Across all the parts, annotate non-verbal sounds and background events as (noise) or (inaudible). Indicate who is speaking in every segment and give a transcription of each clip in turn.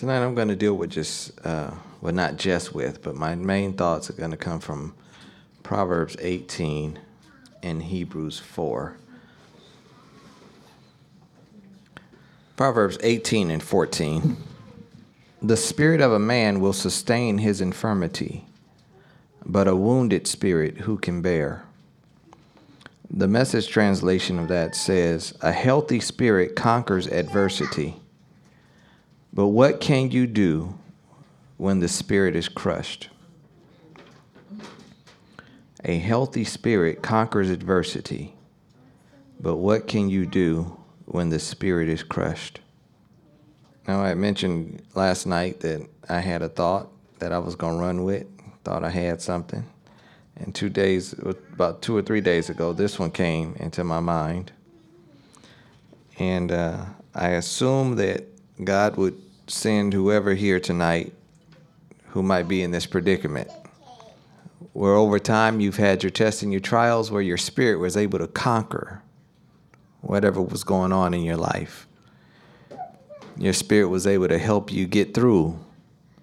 Speaker 1: Tonight I'm going to deal with just, uh, well, not just with, but my main thoughts are going to come from Proverbs 18 and Hebrews 4. Proverbs 18 and 14. The spirit of a man will sustain his infirmity, but a wounded spirit who can bear? The message translation of that says, A healthy spirit conquers adversity. But what can you do when the spirit is crushed? A healthy spirit conquers adversity. But what can you do when the spirit is crushed? Now, I mentioned last night that I had a thought that I was going to run with, thought I had something. And two days, about two or three days ago, this one came into my mind. And uh, I assume that God would send whoever here tonight who might be in this predicament. Where over time you've had your tests and your trials, where your spirit was able to conquer whatever was going on in your life. Your spirit was able to help you get through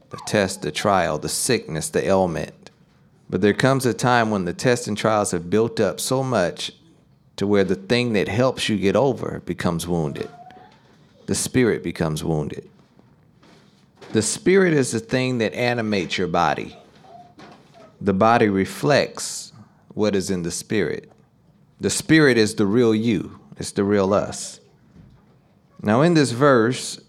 Speaker 1: the test, the trial, the sickness, the ailment. But there comes a time when the tests and trials have built up so much to where the thing that helps you get over becomes wounded. The spirit becomes wounded. The spirit is the thing that animates your body. The body reflects what is in the spirit. The spirit is the real you, it's the real us. Now, in this verse,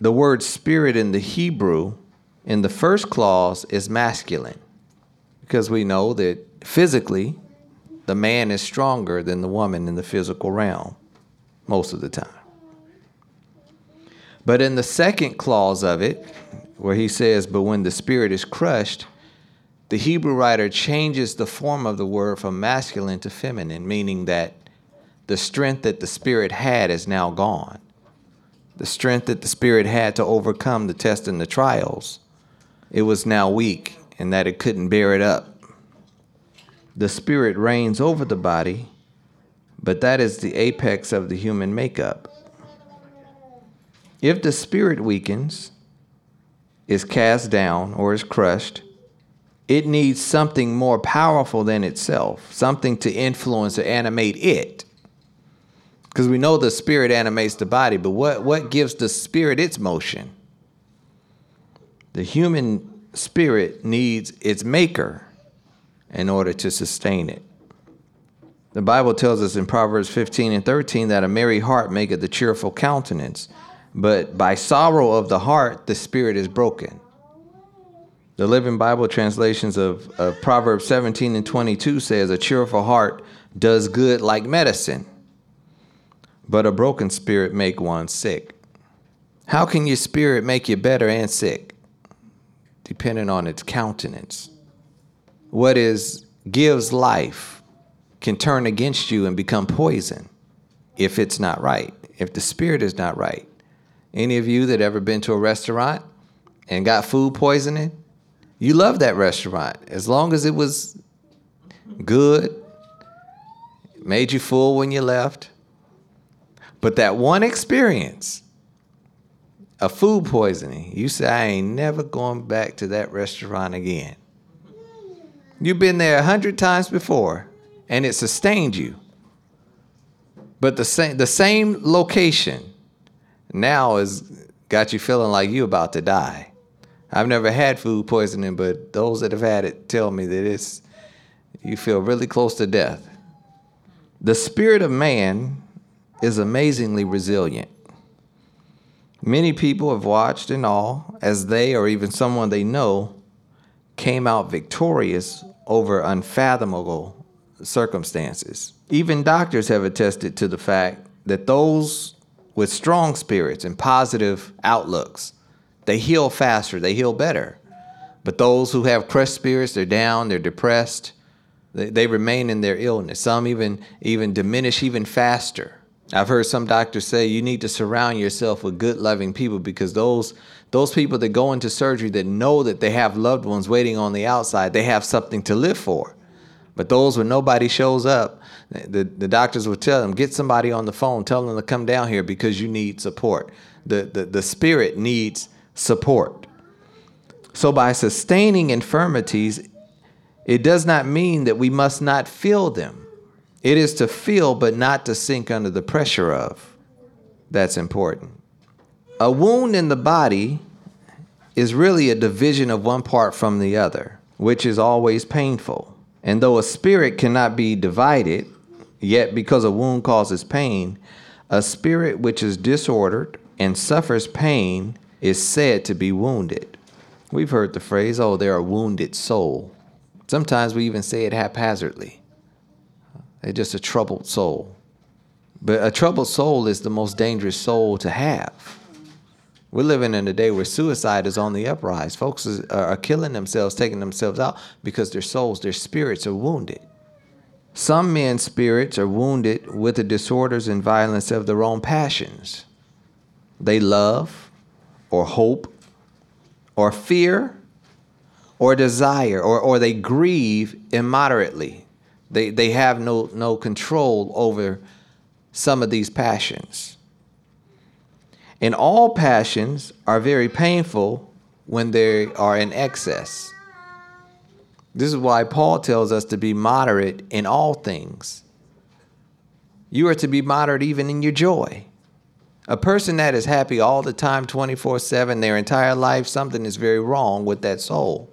Speaker 1: the word spirit in the Hebrew, in the first clause, is masculine because we know that physically, the man is stronger than the woman in the physical realm most of the time. But in the second clause of it, where he says, But when the spirit is crushed, the Hebrew writer changes the form of the word from masculine to feminine, meaning that the strength that the spirit had is now gone. The strength that the spirit had to overcome the test and the trials, it was now weak and that it couldn't bear it up. The spirit reigns over the body, but that is the apex of the human makeup. If the spirit weakens, is cast down, or is crushed, it needs something more powerful than itself, something to influence or animate it. Because we know the spirit animates the body, but what, what gives the spirit its motion? The human spirit needs its maker in order to sustain it. The Bible tells us in Proverbs 15 and 13 that a merry heart maketh a cheerful countenance, but by sorrow of the heart the spirit is broken. The Living Bible translations of, of Proverbs 17 and 22 says, A cheerful heart does good like medicine, but a broken spirit make one sick. How can your spirit make you better and sick? Depending on its countenance. What is gives life can turn against you and become poison if it's not right, if the spirit is not right. Any of you that ever been to a restaurant and got food poisoning, you love that restaurant as long as it was good, made you full when you left. But that one experience of food poisoning, you say, I ain't never going back to that restaurant again. You've been there a hundred times before and it sustained you. But the same the same location now has got you feeling like you about to die. I've never had food poisoning, but those that have had it tell me that it's you feel really close to death. The spirit of man is amazingly resilient. Many people have watched and all as they or even someone they know came out victorious over unfathomable circumstances. Even doctors have attested to the fact that those with strong spirits and positive outlooks they heal faster, they heal better. But those who have crushed spirits, they're down, they're depressed, they, they remain in their illness. Some even even diminish even faster. I've heard some doctors say you need to surround yourself with good loving people because those those people that go into surgery that know that they have loved ones waiting on the outside, they have something to live for. But those when nobody shows up, the, the doctors will tell them, get somebody on the phone, tell them to come down here because you need support. The, the, the spirit needs support. So, by sustaining infirmities, it does not mean that we must not feel them. It is to feel, but not to sink under the pressure of. That's important. A wound in the body is really a division of one part from the other, which is always painful. And though a spirit cannot be divided, yet because a wound causes pain, a spirit which is disordered and suffers pain is said to be wounded. We've heard the phrase, oh, they're a wounded soul. Sometimes we even say it haphazardly. They're just a troubled soul. But a troubled soul is the most dangerous soul to have. We're living in a day where suicide is on the uprise. Folks are killing themselves, taking themselves out because their souls, their spirits are wounded. Some men's spirits are wounded with the disorders and violence of their own passions. They love, or hope, or fear, or desire, or, or they grieve immoderately. They, they have no, no control over some of these passions. And all passions are very painful when they are in excess. This is why Paul tells us to be moderate in all things. You are to be moderate even in your joy. A person that is happy all the time, 24 7, their entire life, something is very wrong with that soul.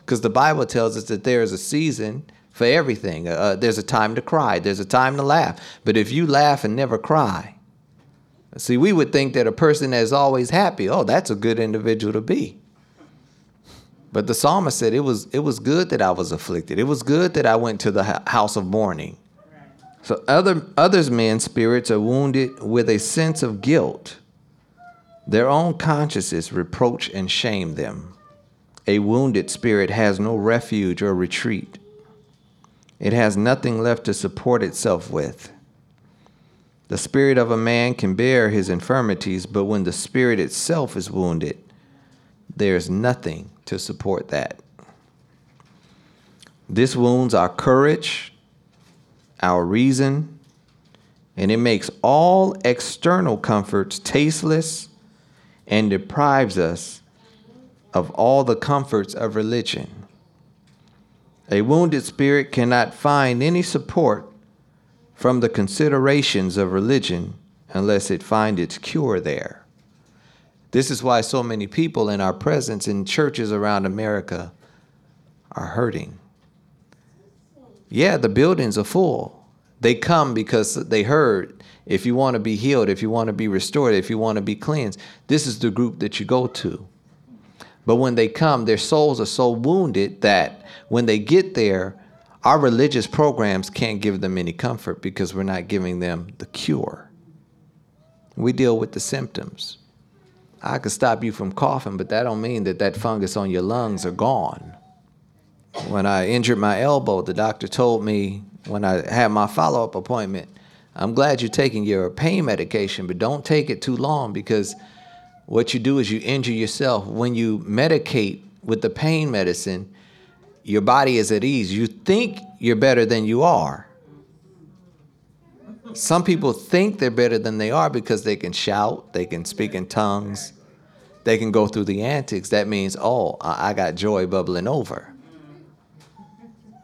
Speaker 1: Because the Bible tells us that there is a season for everything. Uh, uh, there's a time to cry, there's a time to laugh. But if you laugh and never cry, see, we would think that a person that is always happy, oh, that's a good individual to be. But the psalmist said it was it was good that I was afflicted. It was good that I went to the house of mourning. So other others men's spirits are wounded with a sense of guilt. Their own consciences reproach and shame them. A wounded spirit has no refuge or retreat. It has nothing left to support itself with. The spirit of a man can bear his infirmities, but when the spirit itself is wounded, there's nothing to support that. This wounds our courage, our reason, and it makes all external comforts tasteless and deprives us of all the comforts of religion. A wounded spirit cannot find any support from the considerations of religion unless it find its cure there. This is why so many people in our presence in churches around America are hurting. Yeah, the buildings are full. They come because they heard if you want to be healed, if you want to be restored, if you want to be cleansed, this is the group that you go to. But when they come, their souls are so wounded that when they get there, our religious programs can't give them any comfort because we're not giving them the cure. We deal with the symptoms. I could stop you from coughing, but that don't mean that that fungus on your lungs are gone. When I injured my elbow, the doctor told me when I had my follow-up appointment, I'm glad you're taking your pain medication, but don't take it too long because what you do is you injure yourself. When you medicate with the pain medicine, your body is at ease. You think you're better than you are. Some people think they're better than they are because they can shout, they can speak in tongues, they can go through the antics. That means, oh, I got joy bubbling over.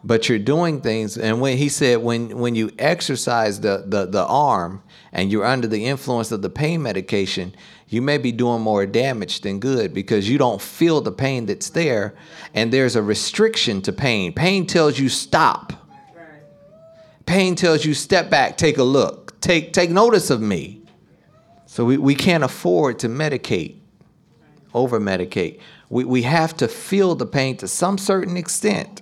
Speaker 1: But you're doing things, and when he said, when when you exercise the, the, the arm and you're under the influence of the pain medication, you may be doing more damage than good because you don't feel the pain that's there, and there's a restriction to pain. Pain tells you stop Pain tells you step back, take a look, take, take notice of me. So we, we can't afford to medicate, over medicate. We, we have to feel the pain to some certain extent.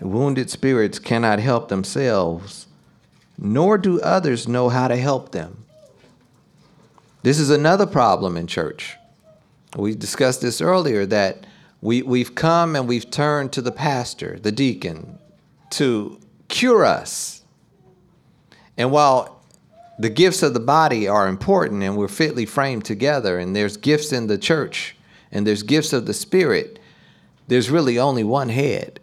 Speaker 1: Wounded spirits cannot help themselves, nor do others know how to help them. This is another problem in church. We discussed this earlier that we, we've come and we've turned to the pastor, the deacon, to cure us. And while the gifts of the body are important and we're fitly framed together, and there's gifts in the church and there's gifts of the Spirit, there's really only one head.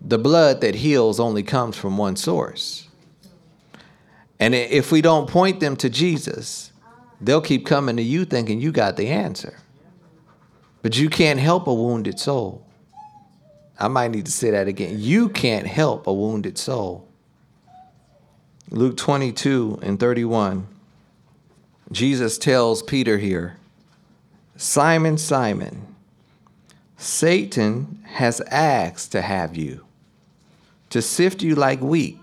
Speaker 1: The blood that heals only comes from one source. And if we don't point them to Jesus, They'll keep coming to you thinking you got the answer. But you can't help a wounded soul. I might need to say that again. You can't help a wounded soul. Luke 22 and 31. Jesus tells Peter here Simon, Simon, Satan has asked to have you, to sift you like wheat.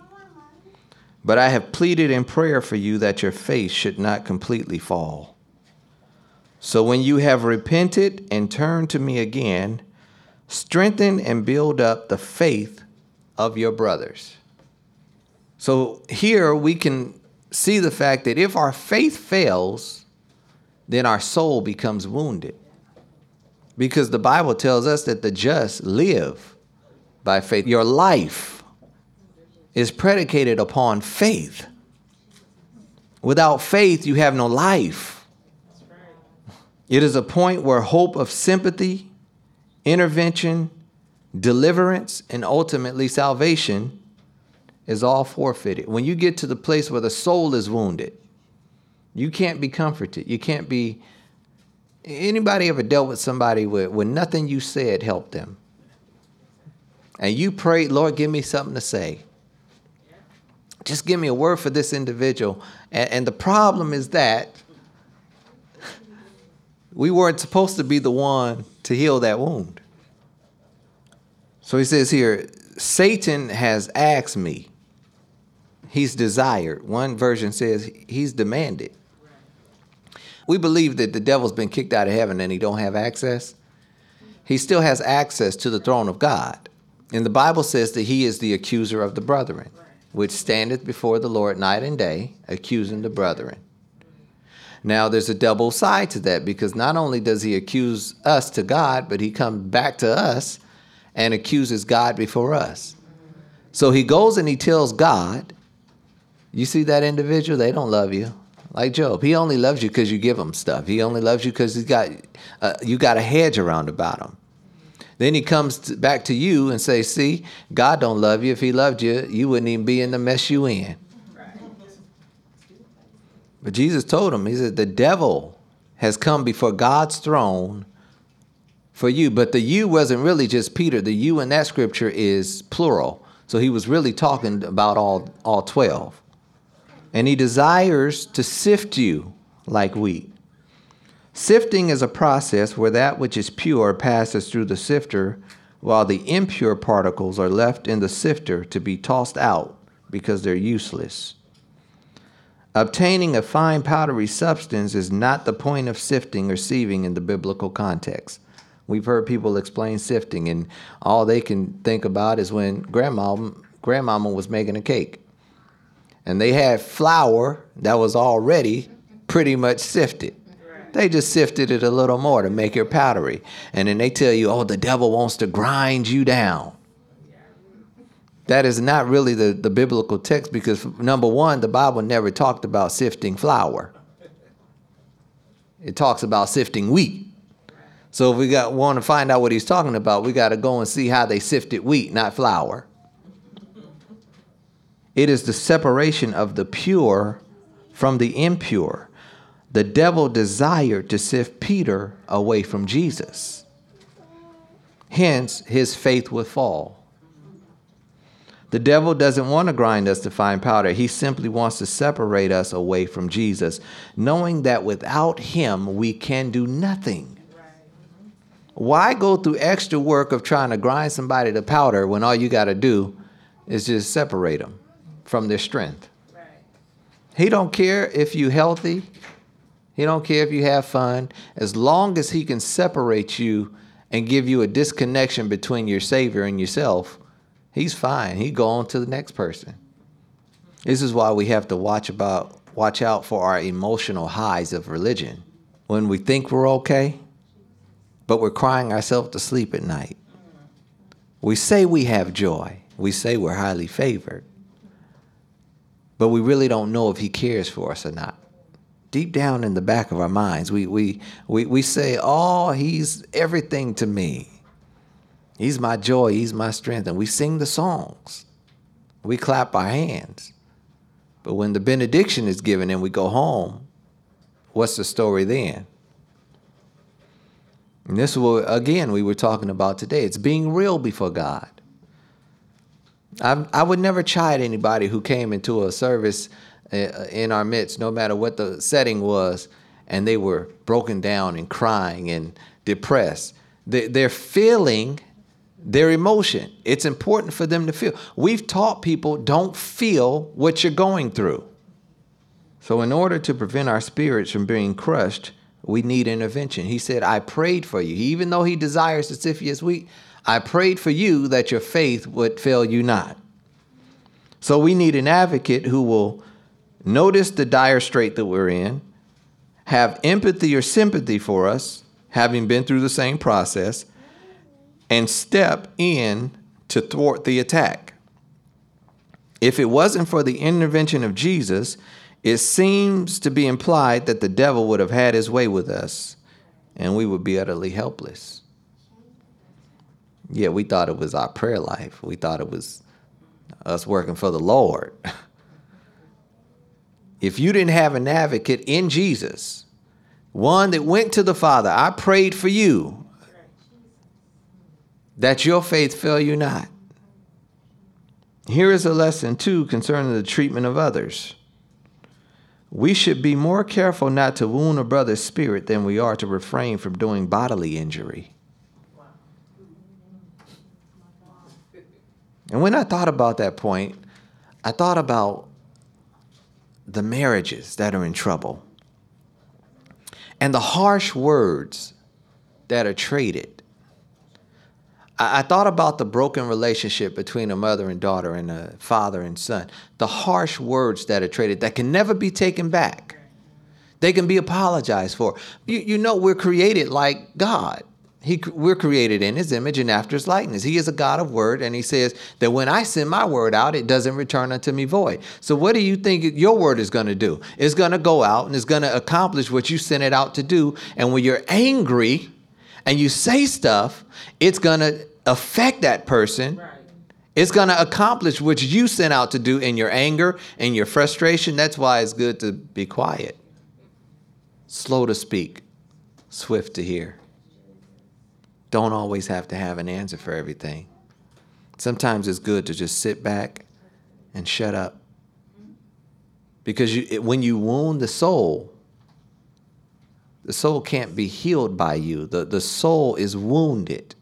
Speaker 1: But I have pleaded in prayer for you that your faith should not completely fall. So when you have repented and turned to me again, strengthen and build up the faith of your brothers. So here we can see the fact that if our faith fails, then our soul becomes wounded. Because the Bible tells us that the just live by faith. Your life is predicated upon faith. Without faith, you have no life. It is a point where hope of sympathy, intervention, deliverance, and ultimately salvation is all forfeited. When you get to the place where the soul is wounded, you can't be comforted. You can't be. Anybody ever dealt with somebody where, where nothing you said helped them? And you prayed, Lord, give me something to say. Just give me a word for this individual. And, and the problem is that we weren't supposed to be the one to heal that wound. So he says here Satan has asked me he's desired. One version says he's demanded. We believe that the devil's been kicked out of heaven and he don't have access. He still has access to the throne of God. And the Bible says that he is the accuser of the brethren, which standeth before the Lord night and day, accusing the brethren. Now, there's a double side to that because not only does he accuse us to God, but he comes back to us and accuses God before us. So he goes and he tells God, you see that individual? They don't love you. Like Job, he only loves you because you give him stuff. He only loves you because he's got uh, you got a hedge around about him. Then he comes to, back to you and says, "See, God don't love you. If He loved you, you wouldn't even be in the mess you in." But Jesus told him, He said, "The devil has come before God's throne for you." But the "you" wasn't really just Peter. The "you" in that scripture is plural, so he was really talking about all all twelve and he desires to sift you like wheat. Sifting is a process where that which is pure passes through the sifter, while the impure particles are left in the sifter to be tossed out because they're useless. Obtaining a fine powdery substance is not the point of sifting or sieving in the biblical context. We've heard people explain sifting, and all they can think about is when grandma, grandmama was making a cake and they had flour that was already pretty much sifted. They just sifted it a little more to make it powdery. And then they tell you, oh, the devil wants to grind you down. That is not really the, the biblical text because, number one, the Bible never talked about sifting flour, it talks about sifting wheat. So if we got want to find out what he's talking about, we got to go and see how they sifted wheat, not flour. It is the separation of the pure from the impure. The devil desired to sift Peter away from Jesus. Hence, his faith would fall. The devil doesn't want to grind us to fine powder. He simply wants to separate us away from Jesus, knowing that without him we can do nothing. Why go through extra work of trying to grind somebody to powder when all you got to do is just separate them? From their strength. Right. He don't care if you healthy. He don't care if you have fun. As long as he can separate you and give you a disconnection between your Savior and yourself, he's fine. He go on to the next person. This is why we have to watch about watch out for our emotional highs of religion. When we think we're okay, but we're crying ourselves to sleep at night. We say we have joy. We say we're highly favored but we really don't know if he cares for us or not. Deep down in the back of our minds, we, we, we, we say, Oh, he's everything to me. He's my joy, he's my strength. And we sing the songs, we clap our hands. But when the benediction is given and we go home, what's the story then? And this is what, again, we were talking about today. It's being real before God. I, I would never chide anybody who came into a service uh, in our midst, no matter what the setting was, and they were broken down and crying and depressed. They, they're feeling their emotion. It's important for them to feel. We've taught people don't feel what you're going through. So, in order to prevent our spirits from being crushed, we need intervention. He said, I prayed for you. Even though he desires Sisyphus weak, I prayed for you that your faith would fail you not. So, we need an advocate who will notice the dire strait that we're in, have empathy or sympathy for us, having been through the same process, and step in to thwart the attack. If it wasn't for the intervention of Jesus, it seems to be implied that the devil would have had his way with us and we would be utterly helpless. Yeah, we thought it was our prayer life. We thought it was us working for the Lord. (laughs) if you didn't have an advocate in Jesus, one that went to the Father, I prayed for you that your faith fail you not. Here is a lesson, too, concerning the treatment of others. We should be more careful not to wound a brother's spirit than we are to refrain from doing bodily injury. And when I thought about that point, I thought about the marriages that are in trouble and the harsh words that are traded I, thought about the broken relationship between a mother and daughter and a father and son, the harsh words that are traded that can never be taken back. They can be apologized for. You, you know, we're created like God. He, we're created in his image and after his likeness. He is a God of word, and he says that when I send my word out, it doesn't return unto me void. So, what do you think your word is going to do? It's going to go out and it's going to accomplish what you sent it out to do. And when you're angry and you say stuff, it's going to affect that person. Right. It's going to accomplish what you sent out to do in your anger and your frustration. That's why it's good to be quiet, slow to speak, swift to hear. Don't always have to have an answer for everything. Sometimes it's good to just sit back and shut up. Because you, when you wound the soul, the soul can't be healed by you. The, the soul is wounded.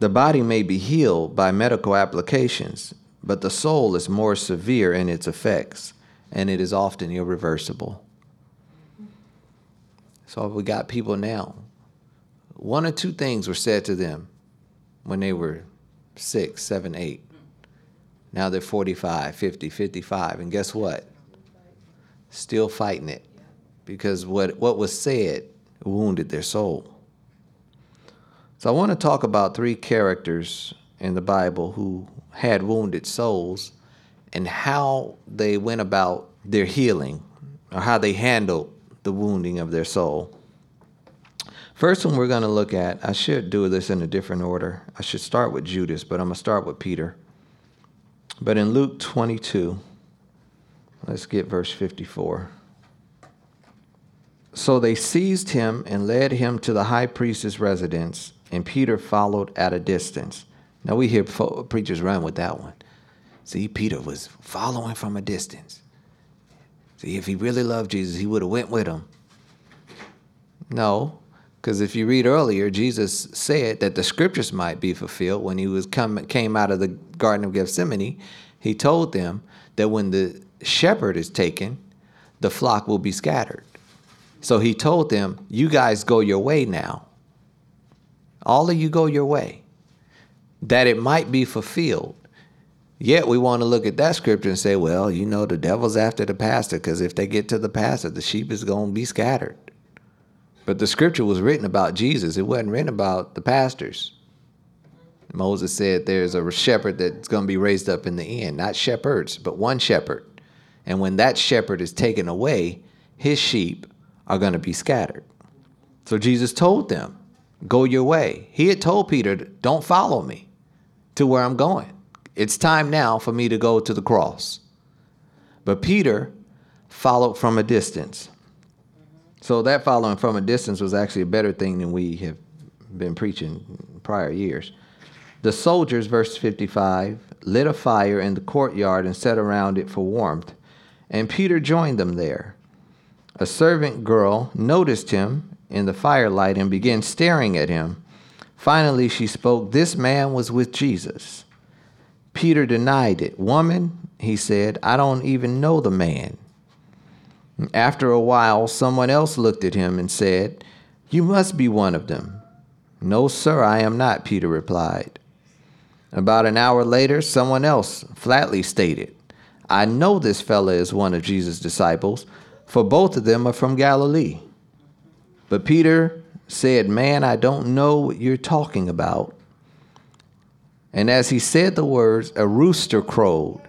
Speaker 1: The body may be healed by medical applications, but the soul is more severe in its effects, and it is often irreversible. So we got people now. One or two things were said to them when they were six, seven, eight. Now they're 45, 50, 55. And guess what? Still fighting it because what, what was said wounded their soul. So I want to talk about three characters in the Bible who had wounded souls and how they went about their healing or how they handled the wounding of their soul. First one we're going to look at, I should do this in a different order. I should start with Judas, but I'm going to start with Peter. But in Luke 22, let's get verse 54. So they seized him and led him to the high priest's residence and Peter followed at a distance. Now we hear preachers run with that one. See, Peter was following from a distance. See, if he really loved Jesus, he would have went with him. No, because if you read earlier, Jesus said that the scriptures might be fulfilled when he was come came out of the Garden of Gethsemane. He told them that when the shepherd is taken, the flock will be scattered. So he told them, "You guys go your way now." All of you go your way, that it might be fulfilled. Yet we want to look at that scripture and say, well, you know, the devil's after the pastor because if they get to the pastor, the sheep is going to be scattered. But the scripture was written about Jesus, it wasn't written about the pastors. Moses said there's a shepherd that's going to be raised up in the end, not shepherds, but one shepherd. And when that shepherd is taken away, his sheep are going to be scattered. So Jesus told them, Go your way. He had told Peter, Don't follow me to where I'm going. It's time now for me to go to the cross. But Peter followed from a distance. So that following from a distance was actually a better thing than we have been preaching prior years. The soldiers, verse 55, lit a fire in the courtyard and sat around it for warmth, and Peter joined them there. A servant girl noticed him in the firelight and began staring at him. Finally, she spoke, This man was with Jesus. Peter denied it. Woman, he said, I don't even know the man. After a while, someone else looked at him and said, You must be one of them. No, sir, I am not, Peter replied. About an hour later, someone else flatly stated, I know this fellow is one of Jesus' disciples, for both of them are from Galilee. But Peter said, Man, I don't know what you're talking about. And as he said the words, a rooster crowed.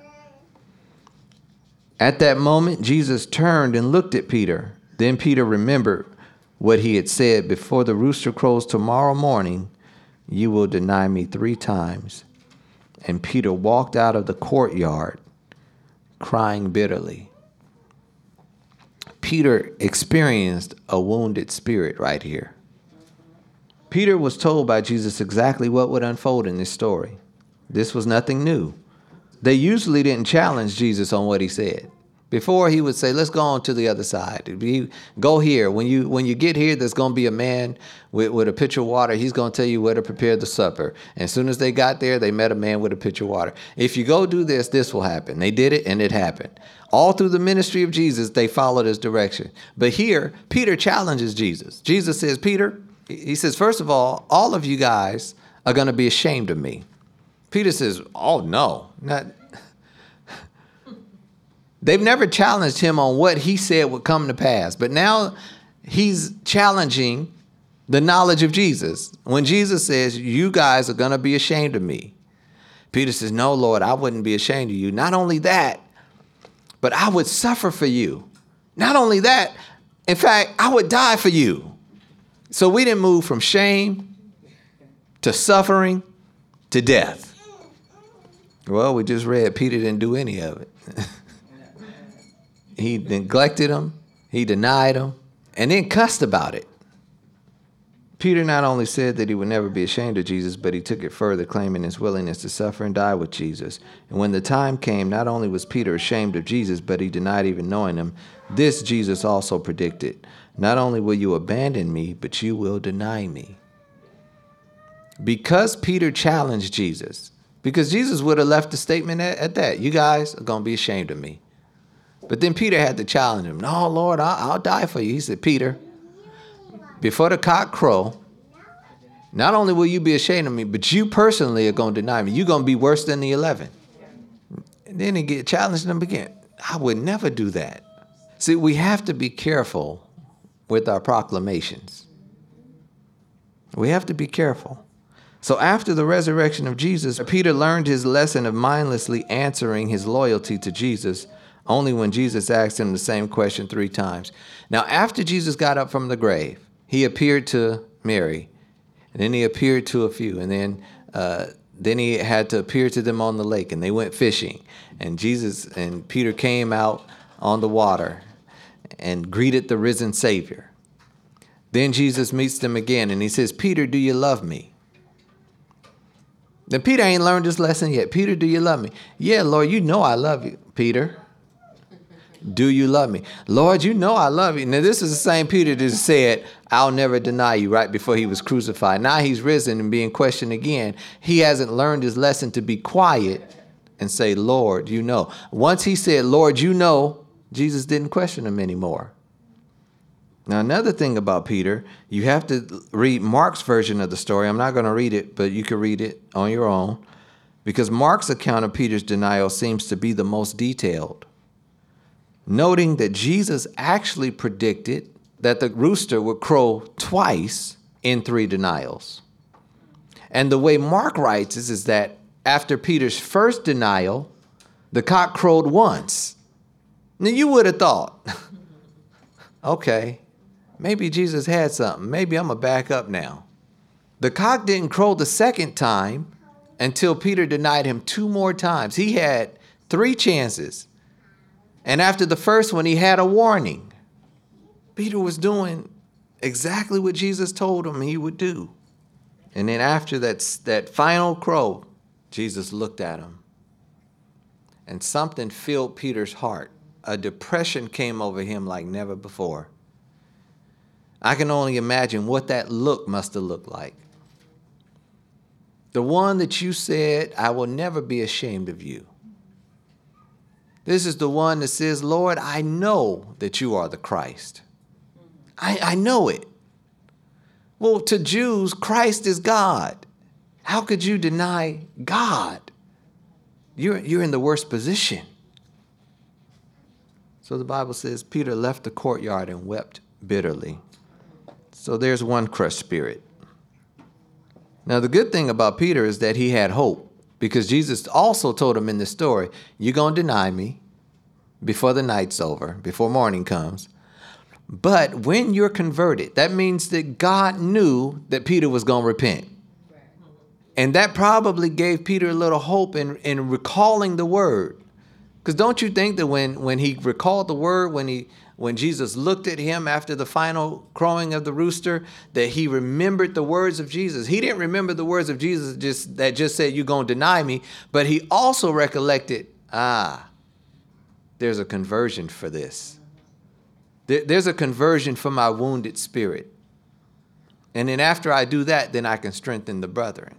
Speaker 1: At that moment, Jesus turned and looked at Peter. Then Peter remembered what he had said Before the rooster crows tomorrow morning, you will deny me three times. And Peter walked out of the courtyard crying bitterly. Peter experienced a wounded spirit right here. Peter was told by Jesus exactly what would unfold in this story. This was nothing new they usually didn't challenge Jesus on what he said. Before he would say, "Let's go on to the other side. Go here. When you when you get here, there's going to be a man with, with a pitcher of water. He's going to tell you where to prepare the supper." And as soon as they got there, they met a man with a pitcher of water. If you go do this, this will happen. They did it, and it happened. All through the ministry of Jesus, they followed his direction. But here, Peter challenges Jesus. Jesus says, "Peter," he says, first of all, all of you guys are going to be ashamed of me." Peter says, Oh, no. Not. (laughs) They've never challenged him on what he said would come to pass, but now he's challenging the knowledge of Jesus. When Jesus says, You guys are going to be ashamed of me, Peter says, No, Lord, I wouldn't be ashamed of you. Not only that, but I would suffer for you. Not only that, in fact, I would die for you. So we didn't move from shame to suffering to death. Well, we just read Peter didn't do any of it. (laughs) he neglected them, he denied them, and then cussed about it. Peter not only said that he would never be ashamed of Jesus, but he took it further, claiming his willingness to suffer and die with Jesus. And when the time came, not only was Peter ashamed of Jesus, but he denied even knowing him. This Jesus also predicted Not only will you abandon me, but you will deny me. Because Peter challenged Jesus, because Jesus would have left the statement at, at that. You guys are going to be ashamed of me. But then Peter had to challenge him. No, Lord, I'll, I'll die for you. He said, Peter, before the cock crow, not only will you be ashamed of me, but you personally are going to deny me. You're going to be worse than the 11. And then he get challenged them again. I would never do that. See, we have to be careful with our proclamations. We have to be careful. So after the resurrection of Jesus, Peter learned his lesson of mindlessly answering his loyalty to Jesus only when Jesus asked him the same question three times. Now, after Jesus got up from the grave, he appeared to Mary, and then he appeared to a few, and then uh, then he had to appear to them on the lake, and they went fishing. And Jesus and Peter came out on the water and greeted the risen Savior. Then Jesus meets them again, and he says, Peter, do you love me? Then Peter ain't learned this lesson yet. Peter, do you love me? Yeah, Lord, you know I love you. Peter, do you love me? Lord, you know I love you. Now, this is the same Peter that said, I'll never deny you right before he was crucified. Now he's risen and being questioned again. He hasn't learned his lesson to be quiet and say, Lord, you know. Once he said, Lord, you know, Jesus didn't question him anymore. Now, another thing about Peter, you have to read Mark's version of the story. I'm not going to read it, but you can read it on your own because Mark's account of Peter's denial seems to be the most detailed. Noting that Jesus actually predicted that the rooster would crow twice in three denials. And the way Mark writes is, is that after Peter's first denial, the cock crowed once. Now you would have thought, (laughs) okay, Maybe Jesus had something. Maybe I'm to back up now. The cock didn't crow the second time until Peter denied him two more times. He had three chances. And after the first one, he had a warning. Peter was doing exactly what Jesus told him he would do. And then after that, that final crow, Jesus looked at him. And something filled Peter's heart. A depression came over him like never before. I can only imagine what that look must have looked like. The one that you said, I will never be ashamed of you. This is the one that says, Lord, I know that you are the Christ. I, I know it. Well, to Jews, Christ is God. How could you deny God? You're, you're in the worst position. So the Bible says Peter left the courtyard and wept bitterly. So there's one crushed spirit. Now, the good thing about Peter is that he had hope because Jesus also told him in the story, You're going to deny me before the night's over, before morning comes. But when you're converted, that means that God knew that Peter was going to repent. And that probably gave Peter a little hope in, in recalling the word. Because don't you think that when, when he recalled the word, when he when Jesus looked at him after the final crowing of the rooster, that he remembered the words of Jesus. He didn't remember the words of Jesus just that just said, You're gonna deny me, but he also recollected, ah, there's a conversion for this. There's a conversion for my wounded spirit. And then after I do that, then I can strengthen the brethren.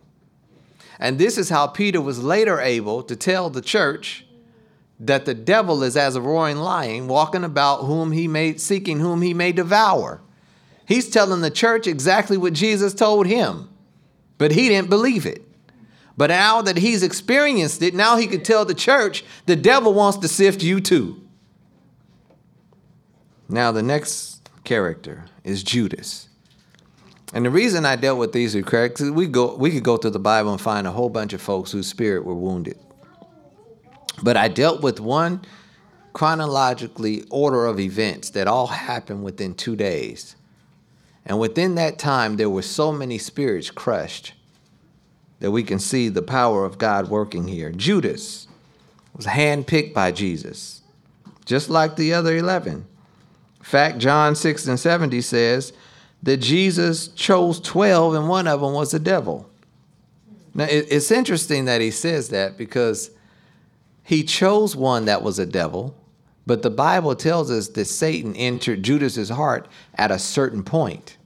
Speaker 1: And this is how Peter was later able to tell the church that the devil is as a roaring lion walking about whom he may seeking whom he may devour. He's telling the church exactly what Jesus told him, but he didn't believe it. But now that he's experienced it, now he can tell the church the devil wants to sift you too. Now, the next character is Judas. And the reason I dealt with these characters, we go we could go through the Bible and find a whole bunch of folks whose spirit were wounded. But I dealt with one chronologically order of events that all happened within two days. And within that time, there were so many spirits crushed that we can see the power of God working here. Judas was handpicked by Jesus, just like the other 11. In fact, John 6 and 70 says that Jesus chose 12 and one of them was the devil. Now, it's interesting that he says that because he chose one that was a devil, but the Bible tells us that Satan entered Judas's heart at a certain point.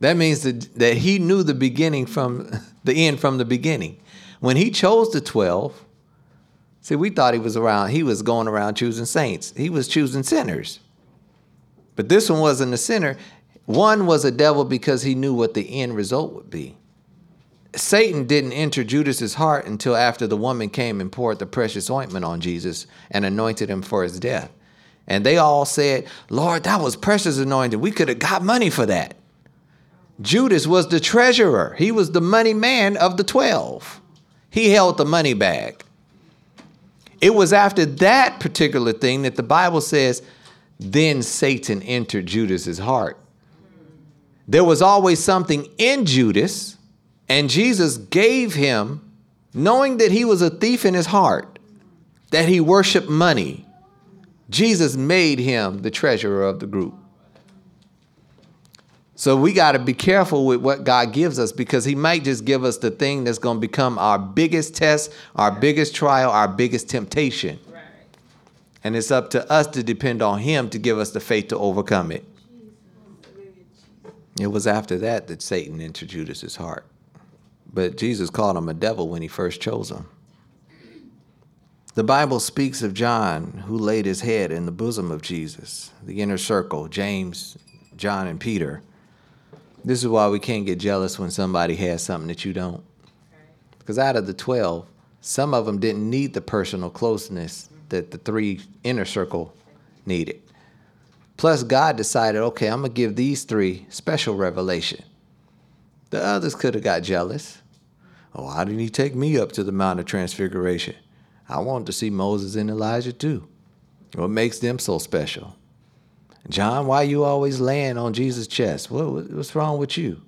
Speaker 1: That means that, that he knew the beginning from (laughs) the end from the beginning. When he chose the 12, see, we thought he was around, he was going around choosing saints. He was choosing sinners. But this one wasn't a sinner. One was a devil because he knew what the end result would be. Satan didn't enter Judas's heart until after the woman came and poured the precious ointment on Jesus and anointed him for his death. And they all said, Lord, that was precious anointing. We could have got money for that. Judas was the treasurer, he was the money man of the 12. He held the money bag. It was after that particular thing that the Bible says, then Satan entered Judas's heart. There was always something in Judas and Jesus gave him, knowing that he was a thief in his heart, that he worshiped money. Jesus made him the treasurer of the group. So we got to be careful with what God gives us because He might just give us the thing that's going to become our biggest test, our biggest trial, our biggest temptation. And it's up to us to depend on Him to give us the faith to overcome it. It was after that that Satan entered Judas's heart. But Jesus called him a devil when he first chose him. The Bible speaks of John who laid his head in the bosom of Jesus, the inner circle, James, John, and Peter. This is why we can't get jealous when somebody has something that you don't. Because out of the 12, some of them didn't need the personal closeness that the three inner circle needed. Plus, God decided, okay, I'm going to give these three special revelation. The others could have got jealous. Oh, why didn't he take me up to the Mount of Transfiguration? I wanted to see Moses and Elijah too. What makes them so special? John, why you always laying on Jesus' chest? What, what's wrong with you?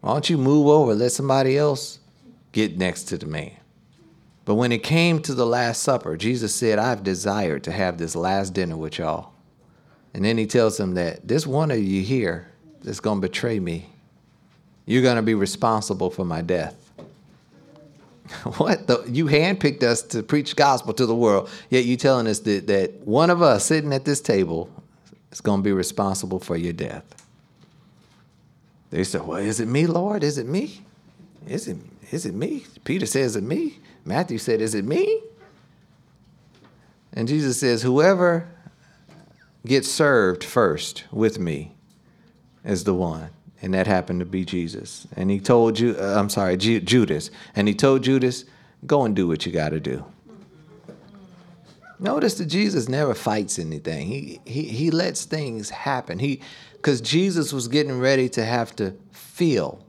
Speaker 1: Why don't you move over, let somebody else get next to the man? But when it came to the Last Supper, Jesus said, I've desired to have this last dinner with y'all And then he tells them that this one of you here that's going to betray me, you're going to be responsible for my death. (laughs) what? The, you handpicked us to preach gospel to the world, yet you telling us that, that one of us sitting at this table is going to be responsible for your death. They said, Well, is it me, Lord? Is it me? Is it, is it me? Peter says, Is it me? Matthew said, Is it me? And Jesus says, Whoever gets served first with me is the one. And that happened to be Jesus. And he told you, uh, I'm sorry, Ju- Judas. And he told Judas, Go and do what you got to do. Notice that Jesus never fights anything. He he he lets things happen. He because Jesus was getting ready to have to feel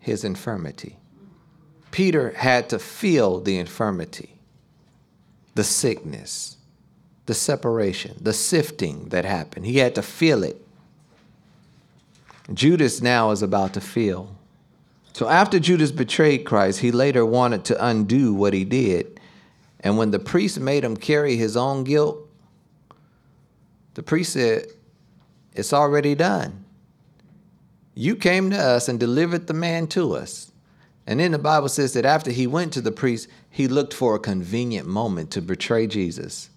Speaker 1: his infirmity. Peter had to feel the infirmity, the sickness, the separation, the sifting that happened. He had to feel it. Judas now is about to feel. So after Judas betrayed Christ, he later wanted to undo what he did. And when the priest made him carry his own guilt, the priest said, It's already done. You came to us and delivered the man to us. And then the Bible says that after he went to the priest, he looked for a convenient moment to betray Jesus.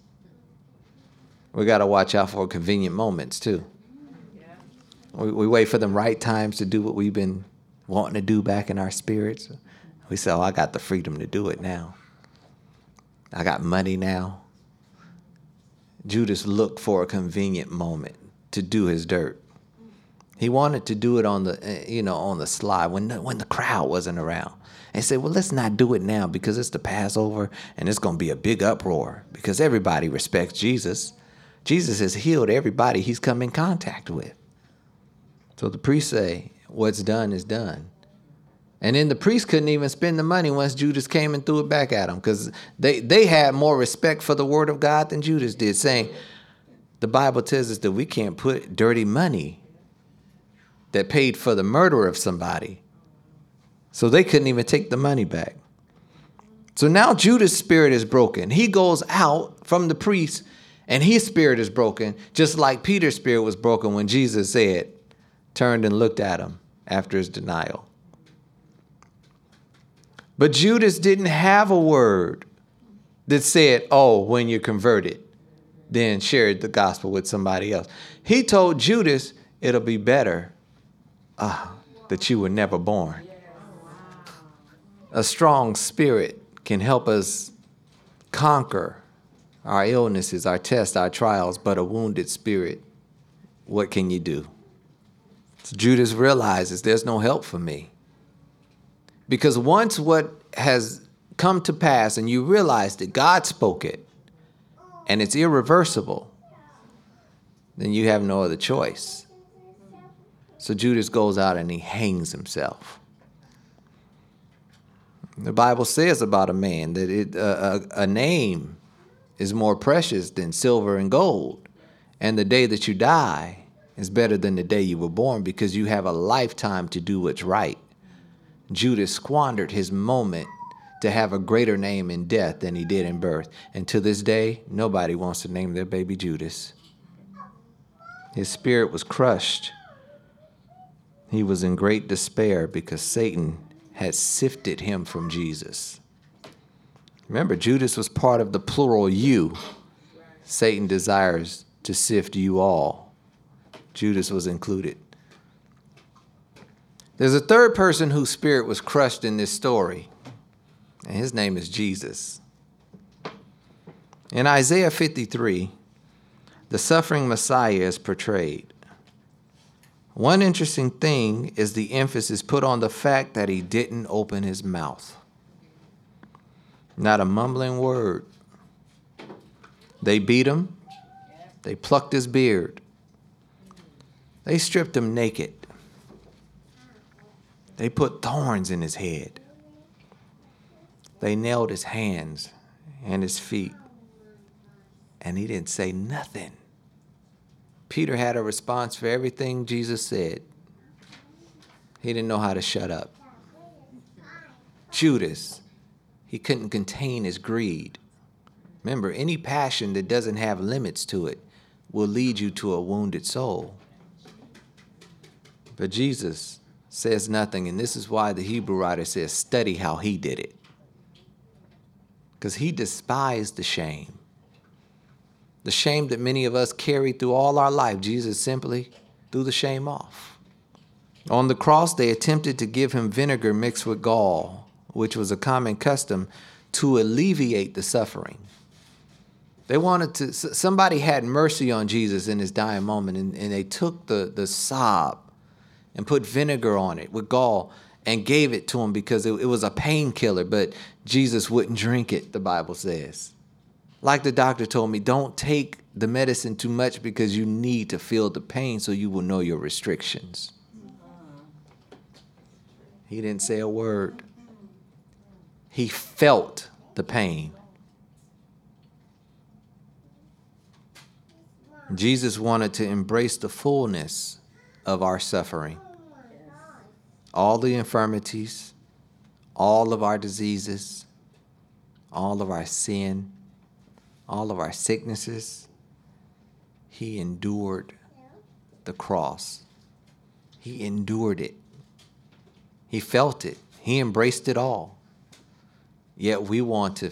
Speaker 1: We got to watch out for convenient moments too. We, we wait for the right times to do what we've been wanting to do back in our spirits. We say, Oh, I got the freedom to do it now. I got money now. Judas looked for a convenient moment to do his dirt. He wanted to do it on the, eh, you know, on the sly when the, when the crowd wasn't around. And said, well, let's not do it now because it's the Passover and it's going to be a big uproar because everybody respects Jesus. Jesus has healed everybody he's come in contact with. So the priests say, what's done is done. And then the priest couldn't even spend the money once Judas came and threw it back at him because they, they had more respect for the word of God than Judas did, saying, the Bible tells us that we can't put dirty money that paid for the murder of somebody. So they couldn't even take the money back. So now Judas' spirit is broken. He goes out from the priest and his spirit is broken, just like Peter's spirit was broken when Jesus said, turned and looked at him after his denial. But Judas didn't have a word that said, Oh, when you're converted, then share the gospel with somebody else. He told Judas, It'll be better ah, that you were never born. A strong spirit can help us conquer our illnesses, our tests, our trials, but a wounded spirit, what can you do? Judas realizes there's no help for me. Because once what has come to pass and you realize that God spoke it and it's irreversible, then you have no other choice. So Judas goes out and he hangs himself. The Bible says about a man that it, uh, a, a name is more precious than silver and gold. And the day that you die is better than the day you were born because you have a lifetime to do what's right. Judas squandered his moment to have a greater name in death than he did in birth. And to this day, nobody wants to name their baby Judas. His spirit was crushed he was in great despair because Satan had sifted him from Jesus. Remember, Judas was part of the plural you. Satan desires to sift you all. Judas was included. There's a third person whose spirit was crushed in this story, and his name is Jesus. In Isaiah 53, the suffering Messiah is portrayed. One interesting thing is the emphasis put on the fact that he didn't open his mouth. Not a mumbling word. They beat him, they plucked his beard, they stripped him naked, they put thorns in his head, they nailed his hands and his feet, and he didn't say nothing. Peter had a response for everything Jesus said. He didn't know how to shut up. Judas, he couldn't contain his greed. Remember, any passion that doesn't have limits to it will lead you to a wounded soul. But Jesus says nothing, and this is why the Hebrew writer says, study how he did it. Because he despised the shame. The shame that many of us carry through all our life, Jesus simply threw the shame off. On the cross, they attempted to give him vinegar mixed with gall, which was a common custom to alleviate the suffering. They wanted to, somebody had mercy on Jesus in his dying moment, and, and they took the, the sob and put vinegar on it with gall and gave it to him because it, it was a painkiller, but Jesus wouldn't drink it, the Bible says. Like the doctor told me, don't take the medicine too much because you need to feel the pain so you will know your restrictions. He didn't say a word. He felt the pain. Jesus wanted to embrace the fullness of our suffering, all the infirmities, all of our diseases, all of our sin, all of our sicknesses. He endured the cross. He endured it. He felt it. He embraced it all. Yet we want to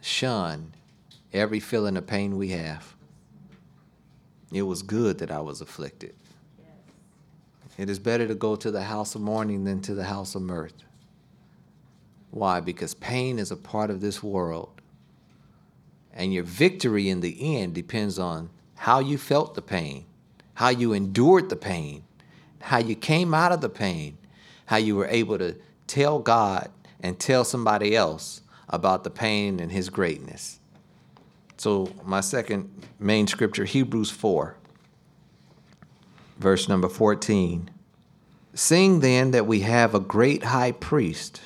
Speaker 1: shun every feeling of pain we have. It was good that I was afflicted. It is better to go to the house of mourning than to the house of mirth. Why? Because pain is a part of this world. And your victory in the end depends on how you felt the pain, how you endured the pain, how you came out of the pain, how you were able to tell God and tell somebody else about the pain and his greatness. So, my second main scripture, Hebrews 4, verse number 14. Seeing then that we have a great high priest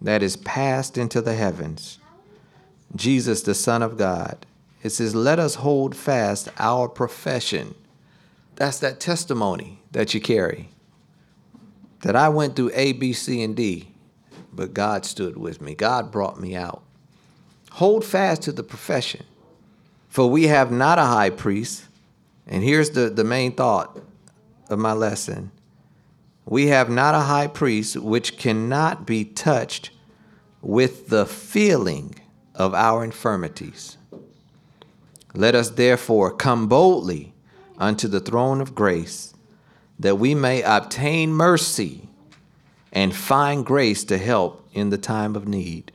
Speaker 1: that is passed into the heavens, Jesus, the Son of God, it says, Let us hold fast our profession. That's that testimony that you carry. That I went through A, B, C, and D, but God stood with me. God brought me out. Hold fast to the profession. For we have not a high priest. And here's the, the main thought of my lesson we have not a high priest which cannot be touched with the feeling of our infirmities. Let us therefore come boldly unto the throne of grace, that we may obtain mercy and find grace to help in the time of need.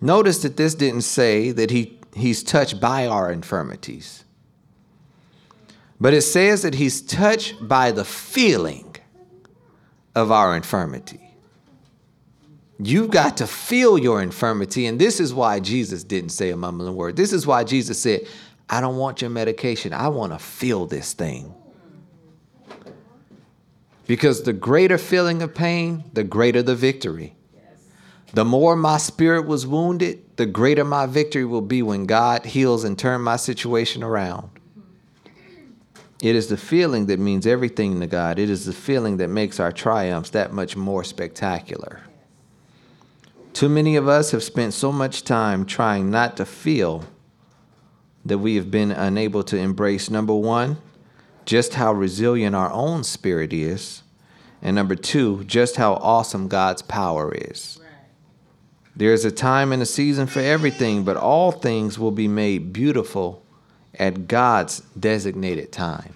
Speaker 1: Notice that this didn't say that he, he's touched by our infirmities, but it says that he's touched by the feeling of our infirmity. You've got to feel your infirmity. And this is why Jesus didn't say a mumbling word. This is why Jesus said, I don't want your medication. I want to feel this thing. Because the greater feeling of pain, the greater the victory. The more my spirit was wounded, the greater my victory will be when God heals and turns my situation around. It is the feeling that means everything to God. It is the feeling that makes our triumphs that much more spectacular. Too many of us have spent so much time trying not to feel that we have been unable to embrace number one, just how resilient our own spirit is, and number two, just how awesome God's power is. There is a time and a season for everything, but all things will be made beautiful at God's designated time.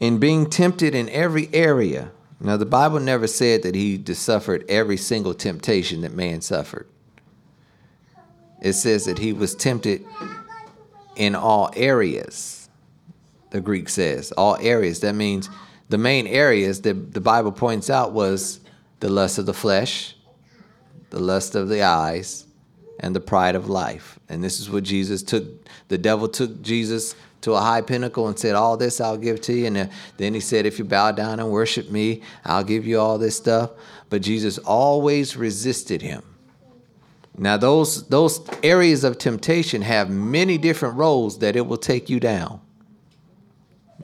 Speaker 1: In being tempted in every area, now the Bible never said that he suffered every single temptation that man suffered. It says that he was tempted in all areas, the Greek says. All areas. That means the main areas that the Bible points out was the lust of the flesh, the lust of the eyes, and the pride of life. And this is what Jesus took. The devil took Jesus to a high pinnacle and said, All this I'll give to you. And then he said, If you bow down and worship me, I'll give you all this stuff. But Jesus always resisted him. Now, those, those areas of temptation have many different roles that it will take you down.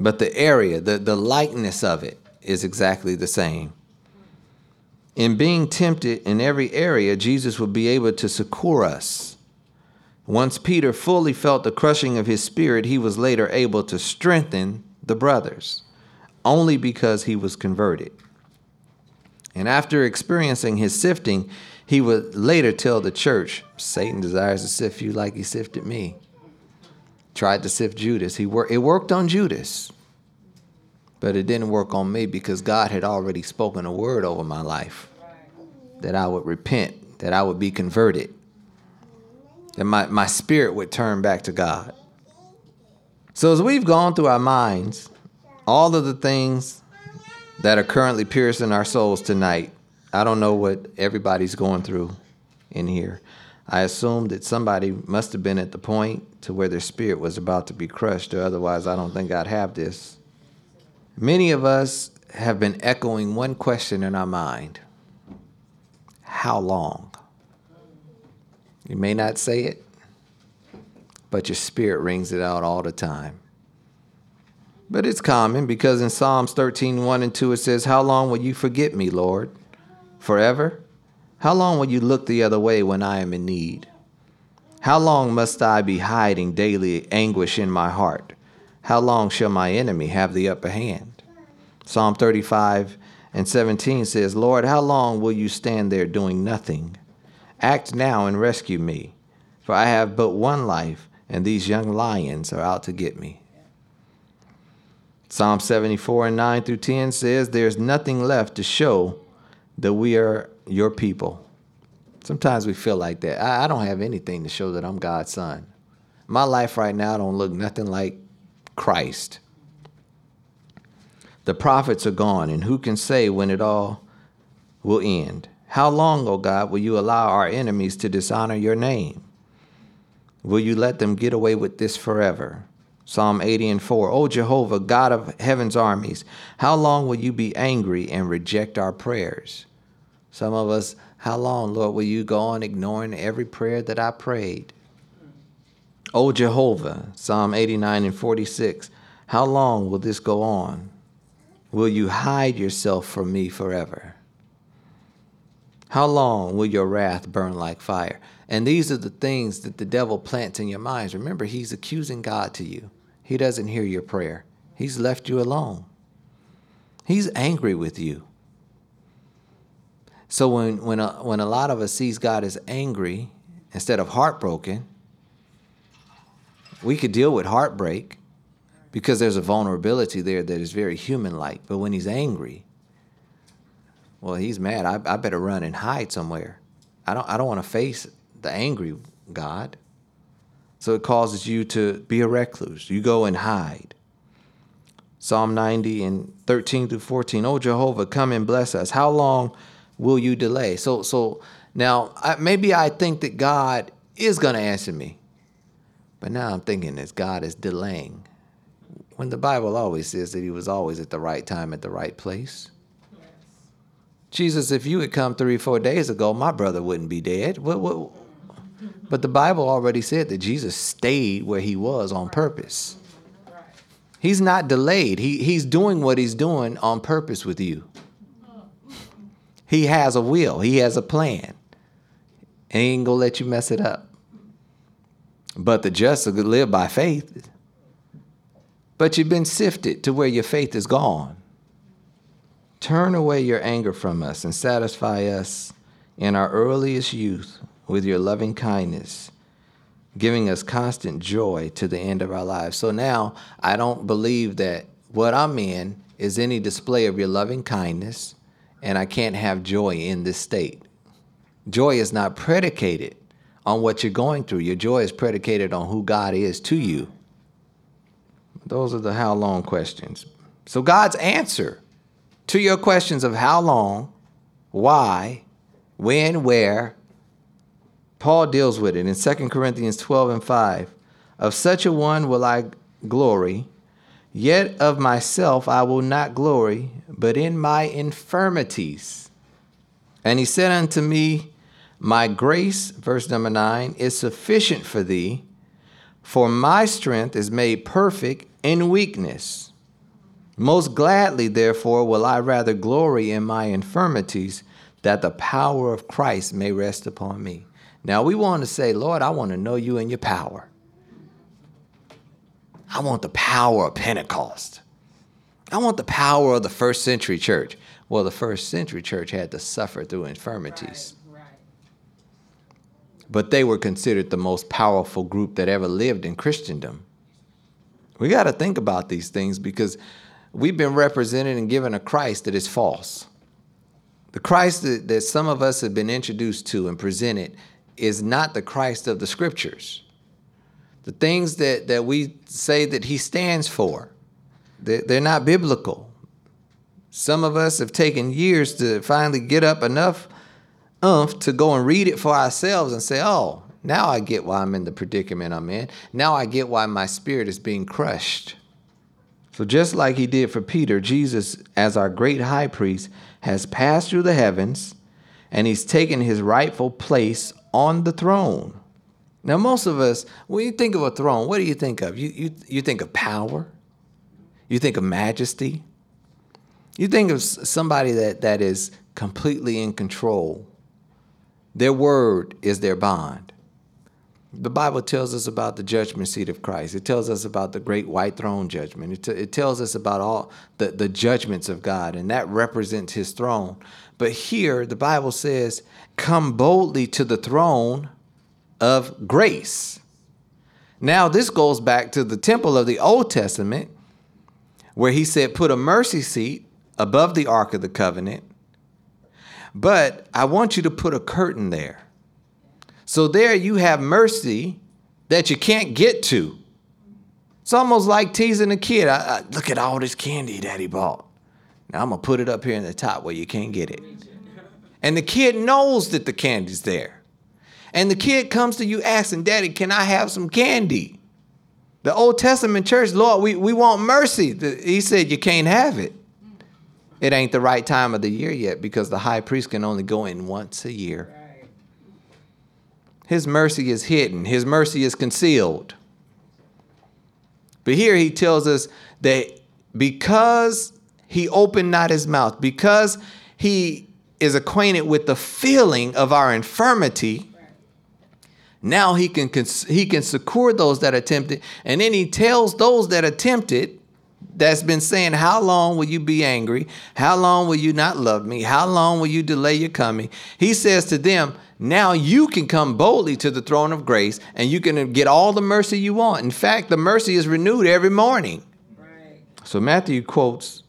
Speaker 1: But the area, the, the likeness of it is exactly the same. In being tempted in every area, Jesus will be able to succor us Once Peter fully felt the crushing of his spirit, he was later able to strengthen the brothers, only because he was converted. And after experiencing his sifting, he would later tell the church, Satan desires to sift you like he sifted me. Tried to sift Judas. He wor- it worked on Judas, but it didn't work on me because God had already spoken a word over my life that I would repent, that I would be converted, that my, my spirit would turn back to God. So, as we've gone through our minds, all of the things that are currently piercing our souls tonight, I don't know what everybody's going through in here. I assume that somebody must have been at the point to where their spirit was about to be crushed, or otherwise, I don't think I'd have this. Many of us have been echoing one question in our mind How long? You may not say it, but your spirit rings it out all the time. But it's common because in Psalms 13, 1 and 2, it says, How long will you forget me, Lord? Forever? How long will you look the other way when I am in need? How long must I be hiding daily anguish in my heart? How long shall my enemy have the upper hand? Psalm 35 and 17 says, Lord, how long will you stand there doing nothing? Act now and rescue me, for I have but one life, and these young lions are out to get me. Psalm 74 and 9 through 10 says, There's nothing left to show that we are your people. Sometimes we feel like that. I, don't have anything to show that I'm God's son. My life right now don't look nothing like Christ. The prophets are gone, and who can say when it all will end? How long, O God, will you allow our enemies to dishonor your name? Will you let them get away with this forever? Psalm 80 and 4. O Jehovah, God of heaven's armies, how long will you be angry and reject our prayers? Some of us, how long, Lord, will you go on ignoring every prayer that I prayed? O Jehovah, Psalm 89 and 46. How long will this go on? Will you hide yourself from me forever? How long will your wrath burn like fire? And these are the things that the devil plants in your minds. Remember, he's accusing God to you. He doesn't hear your prayer. He's left you alone. He's angry with you. So when when a, when a lot of us sees God as angry instead of heartbroken, we could deal with heartbreak because there's a vulnerability there that is very human-like. But when he's angry, well, he's mad. I, I better run and hide somewhere. I don't I don't want to face the angry God. So it causes you to be a recluse. You go and hide. Psalm 90 and 13 through 14. Oh Jehovah, come and bless us. How long will you delay? So, so now I, maybe I think that God is going to answer me, but now I'm thinking that God is delaying. When the Bible always says that He was always at the right time at the right place. Jesus, if you had come three, four days ago, my brother wouldn't be dead. What, what, but the Bible already said that Jesus stayed where he was on purpose. He's not delayed. He, he's doing what he's doing on purpose with you. He has a will, he has a plan. And he ain't gonna let you mess it up. But the just live by faith. But you've been sifted to where your faith is gone. Turn away your anger from us and satisfy us in our earliest youth with your loving kindness, giving us constant joy to the end of our lives. So now I don't believe that what I'm in is any display of your loving kindness, and I can't have joy in this state. Joy is not predicated on what you're going through, your joy is predicated on who God is to you. Those are the how long questions. So, God's answer to your questions of how long, why, when, where, Paul deals with it in 2 Corinthians 12 and 5. Of such a one will I glory, yet of myself I will not glory, but in my infirmities. And he said unto me, My grace, verse number 9, is sufficient for thee, for my strength is made perfect in weakness. Most gladly, therefore, will I rather glory in my infirmities, that the power of Christ may rest upon me. Now we want to say, Lord, I want to know you and your power. I want the power of Pentecost. I want the power of the first century church. Well, the first century church had to suffer through infirmities. Right. But they were considered the most powerful group that ever lived in Christendom. We got to think about these things because we've been represented and given a Christ that is false. The Christ that, that some of us have been introduced to and presented is not the Christ of the scriptures. The things that, that we say that he stands for, they're, they're not biblical. Some of us have taken years to finally get up enough umph to go and read it for ourselves and say, oh, now I get why I'm in the predicament I'm in. Now I get why my spirit is being crushed. So, just like he did for Peter, Jesus, as our great high priest, has passed through the heavens and he's taken his rightful place on the throne. Now, most of us, when you think of a throne, what do you think of? You, you, you think of power, you think of majesty, you think of somebody that, that is completely in control. Their word is their bond. The Bible tells us about the judgment seat of Christ. It tells us about the great white throne judgment. It, t- it tells us about all the, the judgments of God, and that represents his throne. But here, the Bible says, Come boldly to the throne of grace. Now, this goes back to the temple of the Old Testament, where he said, Put a mercy seat above the Ark of the Covenant, but I want you to put a curtain there. So there you have mercy that you can't get to. It's almost like teasing a kid. I, I, look at all this candy daddy bought. Now I'm going to put it up here in the top where you can't get it. And the kid knows that the candy's there. And the kid comes to you asking, Daddy, can I have some candy? The Old Testament church, Lord, we, we want mercy. he said, You can't have it. It ain't the right time of the year yet because the high priest can only go in once a year. His mercy is hidden, His mercy is concealed. But here he tells us that because he opened not his mouth, because he is acquainted with the feeling of our infirmity, now he can, he can succor those that are tempted. And then he tells those that are tempted, that's been saying, How long will you be angry? How long will you not love me? How long will you delay your coming? He says to them, now you can come boldly to the throne of grace and you can get all the mercy you want. In fact, the mercy is renewed every morning. Right. So Matthew quotes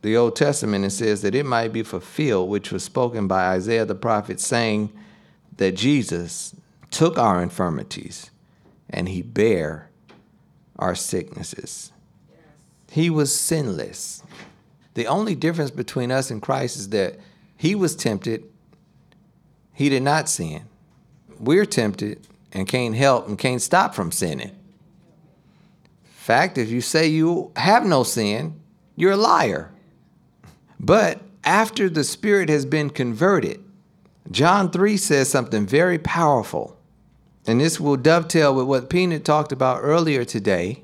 Speaker 1: the Old Testament and says that it might be fulfilled, which was spoken by Isaiah the prophet, saying that Jesus took our infirmities and he bare our sicknesses. He was sinless. The only difference between us and Christ is that he was tempted he did not sin. We're tempted and can't help and can't stop from sinning. Fact, if you say you have no sin, you're a liar. But after the Spirit has been converted, John 3 says something very powerful. And this will dovetail with what Peanut talked about earlier today.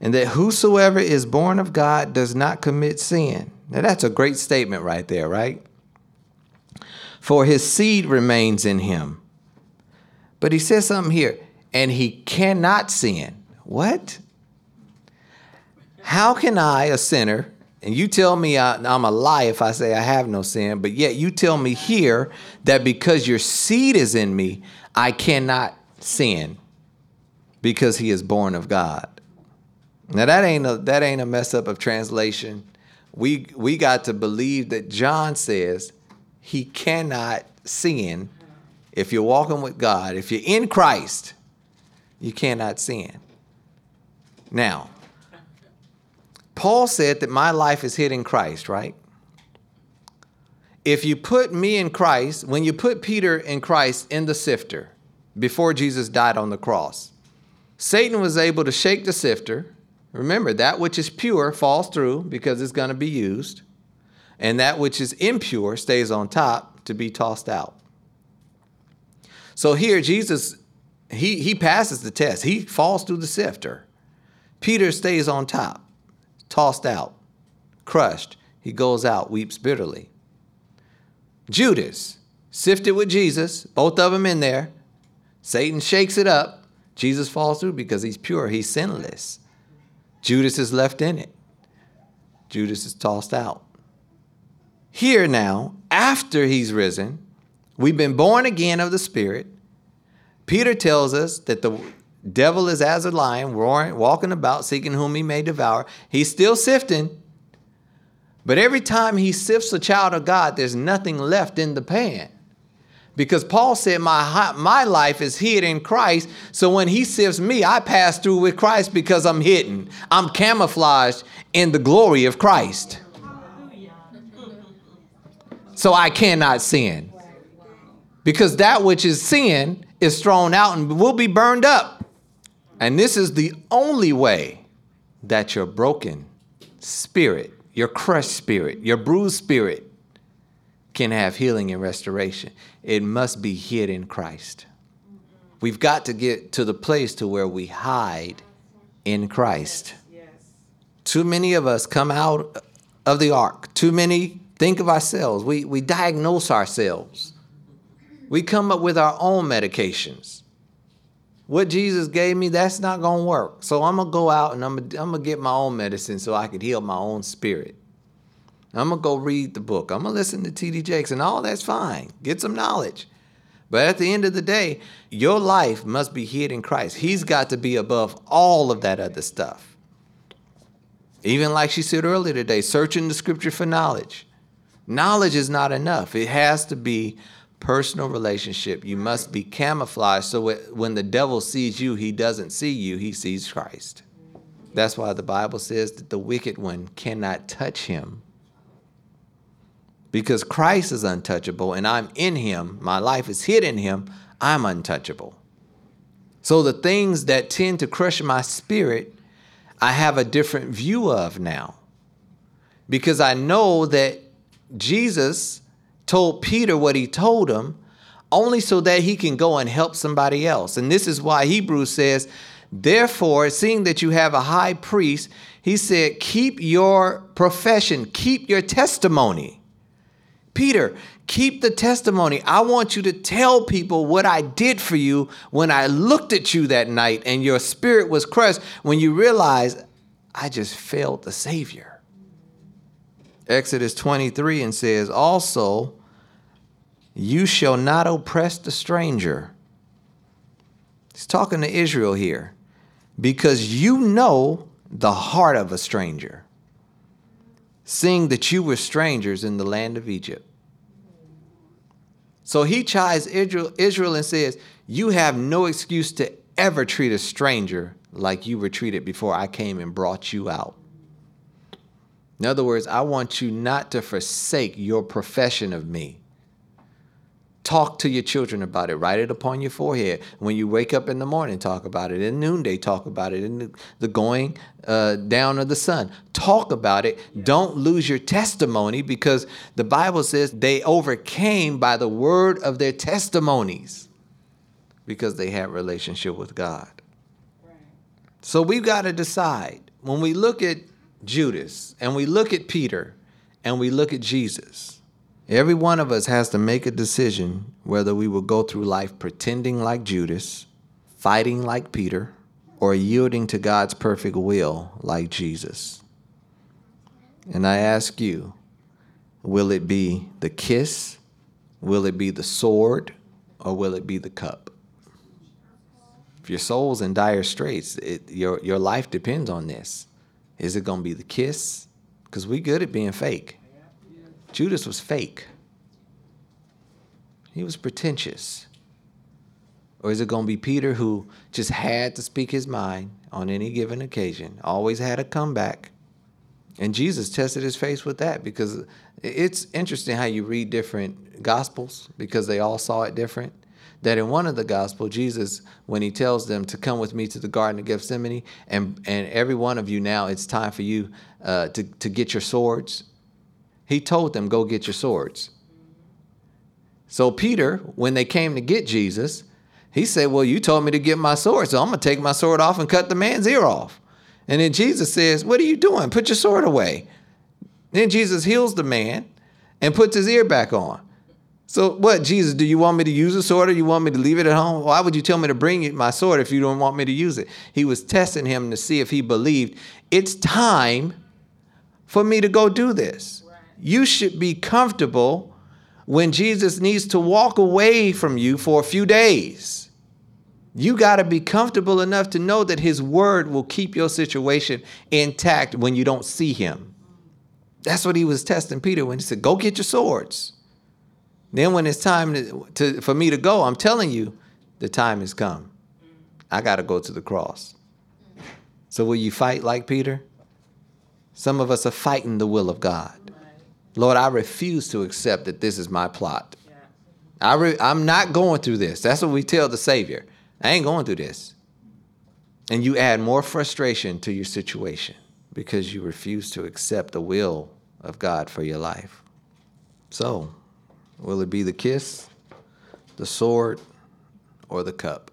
Speaker 1: And that whosoever is born of God does not commit sin. Now, that's a great statement right there, right? for his seed remains in him. But he says something here, and he cannot sin. What? How can I, a sinner, and you tell me I, am a lie if I say I have no sin, but yet you tell me here that because your seed is in me, I cannot sin because he is born of God. Now that ain't a that ain't a mess up of translation. We we got to believe that John says he cannot sin. If you're walking with God, if you're in Christ, you cannot sin. Now, Paul said that my life is hid in Christ, right? If you put me in Christ, when you put Peter in Christ in the sifter before Jesus died on the cross, Satan was able to shake the sifter. Remember, that which is pure falls through because it's going to be used and that which is impure stays on top to be tossed out. So here, Jesus, he, he passes the test. He falls through the sifter. Peter stays on top, tossed out, crushed. He goes out, weeps bitterly. Judas sifted with Jesus, both of them in there. Satan shakes it up. Jesus falls through because he's pure, he's sinless. Judas is left in it. Judas is tossed out. Here now, after he's risen, we've been born again of the Spirit. Peter tells us that the devil is as a lion, roaring, walking about, seeking whom he may devour. He's still sifting. But every time he sifts a child of God, there's nothing left in the pan. Because Paul said, my, my life is hid in Christ. So when he sifts me, I pass through with Christ because I'm hidden. I'm camouflaged in the glory of Christ. So I cannot sin. Because that which is sin is thrown out and will be burned up. And this is the only way that your broken spirit, your crushed spirit, your bruised spirit can have healing and restoration. It must be hid in Christ. We've got to get to the place to where we hide in Christ. Too many of us come out of the ark. Too many think of ourselves. We, we diagnose ourselves. We come up with our own medications. What Jesus gave me, that's not going to work. So I'm going to go out and I'm going to get my own medicine so I can heal my own spirit. I'm going to go read the book. I'm going to listen to T.D. Jakes, and all that's fine. Get some knowledge. But at the end of the day, your life must be hid in Christ. He's got to be above all of that other stuff. Even like she said earlier today, searching the scripture for knowledge. Knowledge is not enough, it has to be personal relationship. You must be camouflaged so when the devil sees you, he doesn't see you, he sees Christ. That's why the Bible says that the wicked one cannot touch him because Christ is untouchable and I'm in him, my life is hid in him, I'm untouchable. So the things that tend to crush my spirit, I have a different view of now. Because I know that Jesus told Peter what he told him only so that he can go and help somebody else. And this is why Hebrews says, Therefore, seeing that you have a high priest, he said, Keep your profession, keep your testimony. Peter, keep the testimony. I want you to tell people what I did for you when I looked at you that night and your spirit was crushed when you realized I just failed the Savior. Exodus 23 and says, Also, you shall not oppress the stranger. He's talking to Israel here because you know the heart of a stranger seeing that you were strangers in the land of Egypt. So he chides Israel, Israel and says, You have no excuse to ever treat a stranger like you were treated before I came and brought you out. In other words, I want you not to forsake your profession of me. Talk to your children about it. Write it upon your forehead. When you wake up in the morning, talk about it. In noonday, talk about it. In the going uh, down of the sun, talk about it. Don't lose your testimony because the Bible says they overcame by the word of their testimonies because they had relationship with God. So we've got to decide when we look at Judas and we look at Peter and we look at Jesus Every one of us has to make a decision whether we will go through life pretending like Judas, fighting like Peter, or yielding to God's perfect will like Jesus. And I ask you, will it be the kiss? Will it be the sword? Or will it be the cup? If your soul's in dire straits, it, your, your life depends on this. Is it going to be the kiss? Because we good at being fake. Judas was fake. He was pretentious. Or is it going to be Peter who just had to speak his mind on any given occasion, always had a comeback? And Jesus tested his face with that because it's interesting how you read different gospels because they all saw it different. That in one of the gospel, Jesus, when he tells them to come with me to the Garden of Gethsemane, and, and every one of you now, it's time for you uh, to, to get your swords he told them, Go get your swords. So, Peter, when they came to get Jesus, he said, Well, you told me to get my sword, so I'm going to take my sword off and cut the man's ear off. And then Jesus says, What are you doing? Put your sword away. Then Jesus heals the man and puts his ear back on. So what, Jesus? Do you want me to use a sword, or you want me to leave it at home? Why would you tell me to bring my sword if you don't want me to use it? He was testing him to see if he believed. It's time for me to go do this. You should be comfortable when Jesus needs to walk away from you for a few days. You got to be comfortable enough to know that his word will keep your situation intact when you don't see him. That's what he was testing Peter when he said, Go get your swords. Then, when it's time to, to, for me to go, I'm telling you, the time has come. I got to go to the cross. So, will you fight like Peter? Some of us are fighting the will of God. Lord, I refuse to accept that this is my plot. I re- I'm not going through this. That's what we tell the Savior. I ain't going through this. And you add more frustration to your situation because you refuse to accept the will of God for your life. So, will it be the kiss, the sword, or the cup?